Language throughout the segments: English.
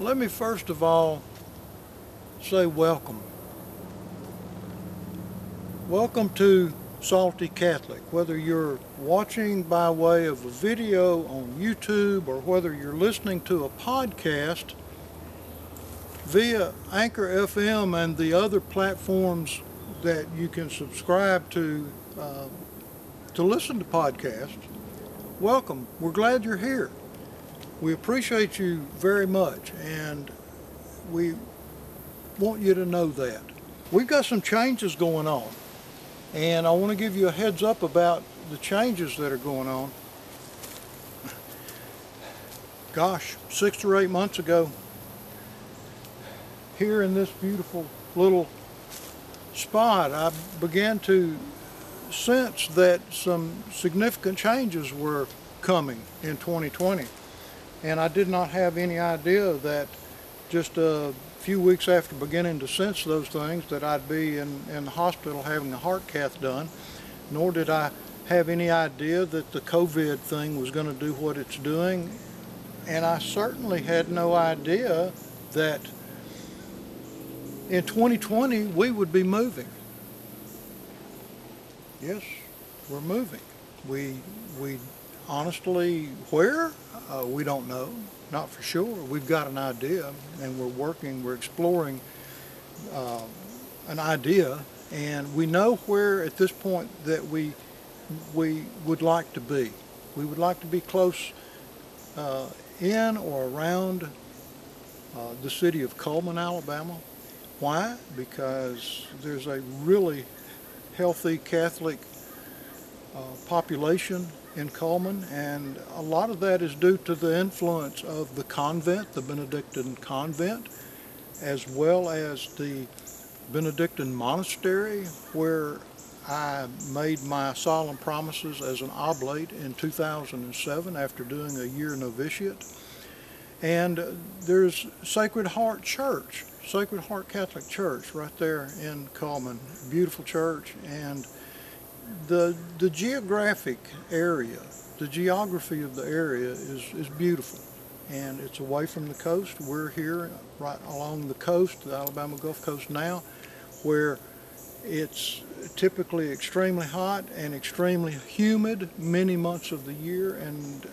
Let me first of all say welcome. Welcome to Salty Catholic. Whether you're watching by way of a video on YouTube or whether you're listening to a podcast via Anchor FM and the other platforms that you can subscribe to uh, to listen to podcasts, welcome. We're glad you're here. We appreciate you very much and we want you to know that. We've got some changes going on and I want to give you a heads up about the changes that are going on. Gosh, six or eight months ago, here in this beautiful little spot, I began to sense that some significant changes were coming in 2020. And I did not have any idea that just a few weeks after beginning to sense those things that I'd be in, in the hospital having a heart cath done, nor did I have any idea that the COVID thing was going to do what it's doing. And I certainly had no idea that in 2020 we would be moving. Yes, we're moving. We we honestly where uh, we don't know, not for sure. We've got an idea, and we're working. We're exploring uh, an idea, and we know where at this point that we we would like to be. We would like to be close uh, in or around uh, the city of Cullman, Alabama. Why? Because there's a really healthy Catholic Uh, population in Cullman, and a lot of that is due to the influence of the convent, the Benedictine convent, as well as the Benedictine monastery, where I made my solemn promises as an oblate in 2007 after doing a year novitiate. And there's Sacred Heart Church, Sacred Heart Catholic Church right there in Cullman. Beautiful church and the the geographic area, the geography of the area is, is beautiful. And it's away from the coast. We're here right along the coast, the Alabama Gulf Coast now, where it's typically extremely hot and extremely humid many months of the year and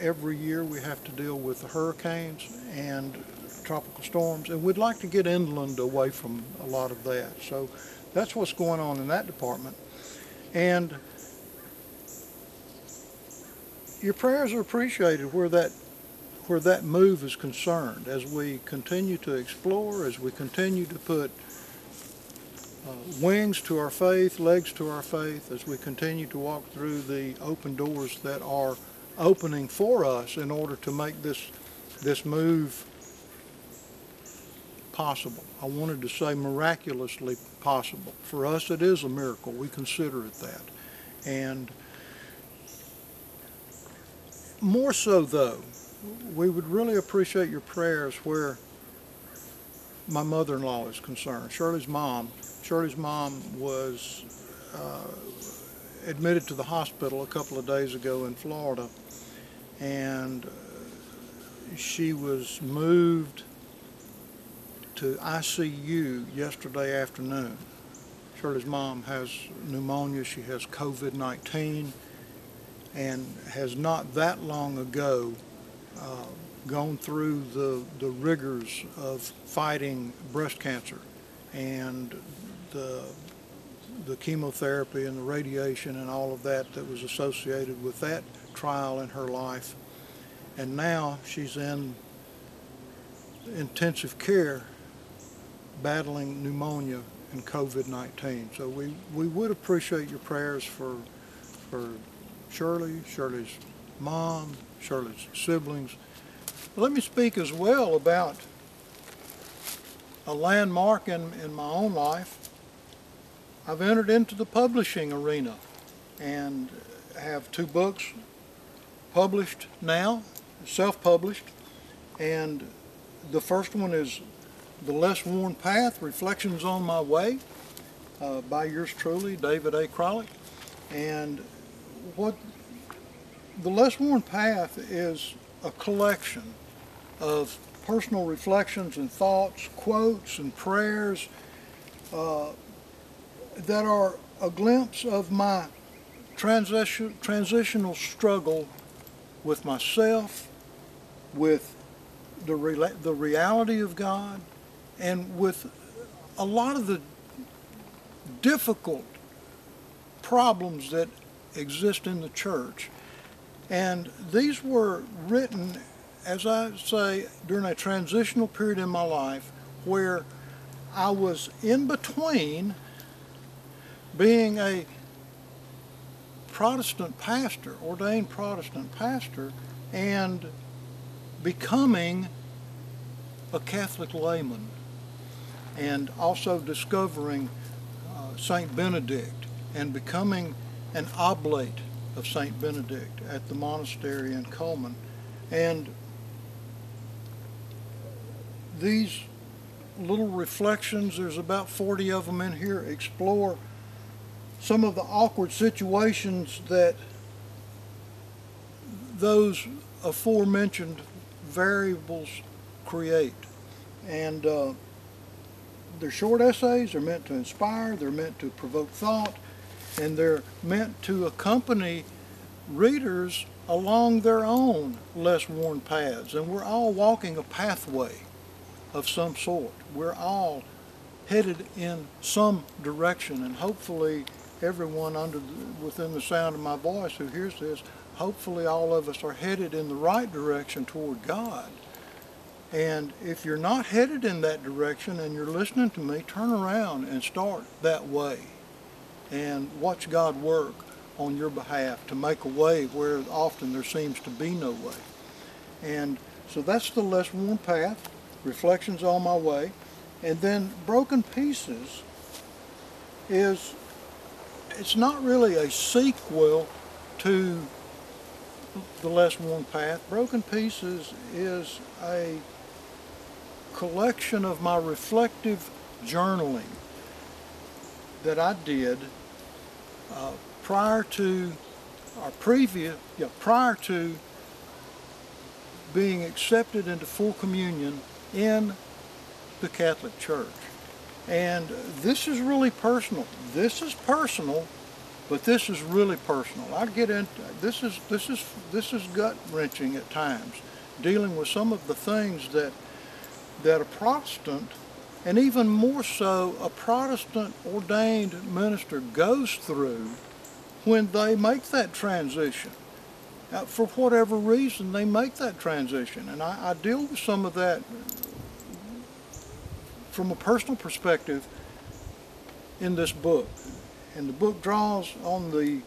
every year we have to deal with the hurricanes and tropical storms and we'd like to get inland away from a lot of that so that's what's going on in that department and your prayers are appreciated where that where that move is concerned as we continue to explore as we continue to put uh, wings to our faith, legs to our faith as we continue to walk through the open doors that are opening for us in order to make this this move possible. I wanted to say miraculously possible. For us it is a miracle. We consider it that. And more so though, we would really appreciate your prayers where my mother-in-law is concerned. Shirley's mom Shirley's mom was uh, admitted to the hospital a couple of days ago in Florida, and she was moved to ICU yesterday afternoon. Shirley's mom has pneumonia, she has COVID 19, and has not that long ago uh, gone through the, the rigors of fighting breast cancer. And the, the chemotherapy and the radiation and all of that that was associated with that trial in her life. And now she's in intensive care battling pneumonia and COVID-19. So we, we would appreciate your prayers for, for Shirley, Shirley's mom, Shirley's siblings. Let me speak as well about a landmark in, in my own life I've entered into the publishing arena and have two books published now, self-published, and the first one is The Less Worn Path, Reflections on My Way, uh, by yours truly, David A. Crowley. And what The Less Worn Path is a collection of personal reflections and thoughts, quotes and prayers uh, that are a glimpse of my transition, transitional struggle with myself, with the, the reality of God, and with a lot of the difficult problems that exist in the church. And these were written, as I say, during a transitional period in my life where I was in between being a Protestant pastor, ordained Protestant pastor, and becoming a Catholic layman, and also discovering uh, Saint Benedict and becoming an oblate of Saint Benedict at the monastery in Cullman. And these little reflections, there's about 40 of them in here, explore some of the awkward situations that those aforementioned variables create. And uh, they're short essays, they're meant to inspire, they're meant to provoke thought, and they're meant to accompany readers along their own less worn paths. And we're all walking a pathway of some sort. We're all headed in some direction, and hopefully everyone under the, within the sound of my voice who hears this, hopefully all of us are headed in the right direction toward God. And if you're not headed in that direction and you're listening to me, turn around and start that way and watch God work on your behalf to make a way where often there seems to be no way. And so that's the less worn path, reflections on my way. And then broken pieces is it's not really a sequel to the less worn path. Broken Pieces is a collection of my reflective journaling that I did uh, prior to or previous yeah, prior to being accepted into full communion in the Catholic Church. And this is really personal. This is personal, but this is really personal. I get into this is this is this is gut wrenching at times, dealing with some of the things that that a Protestant, and even more so a Protestant ordained minister goes through when they make that transition. Uh, for whatever reason, they make that transition, and I, I deal with some of that from a personal perspective in this book. And the book draws on the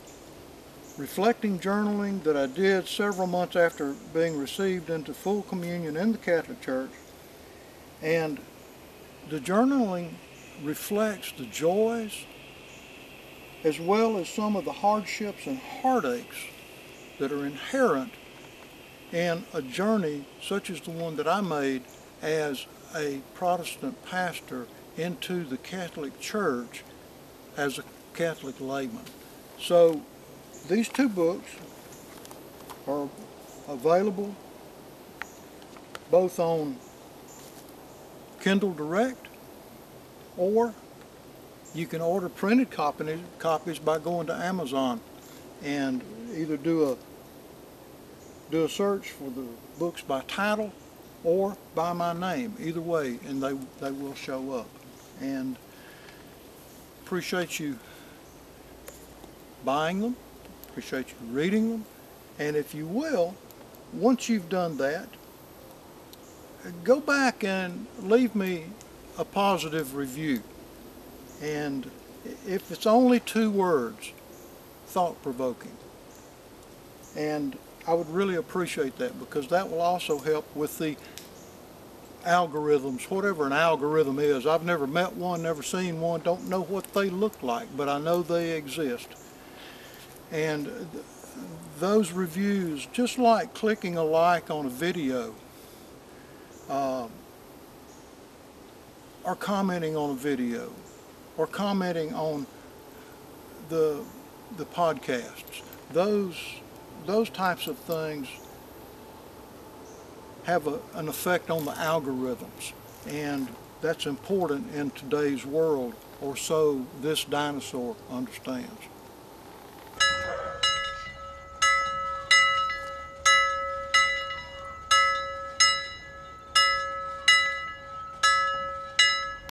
reflecting journaling that I did several months after being received into full communion in the Catholic Church. And the journaling reflects the joys as well as some of the hardships and heartaches that are inherent in a journey such as the one that I made as a Protestant pastor into the Catholic Church as a Catholic layman. So these two books are available both on Kindle Direct or you can order printed copies, copies by going to Amazon and either do a do a search for the books by title or by my name, either way, and they, they will show up. And appreciate you buying them, appreciate you reading them, and if you will, once you've done that, go back and leave me a positive review. And if it's only two words, thought provoking. And I would really appreciate that because that will also help with the algorithms, whatever an algorithm is. I've never met one, never seen one, don't know what they look like, but I know they exist. And th those reviews, just like clicking a like on a video, Um, or commenting on a video, or commenting on the the podcasts, those those types of things have a, an effect on the algorithms. And that's important in today's world, or so this dinosaur understands.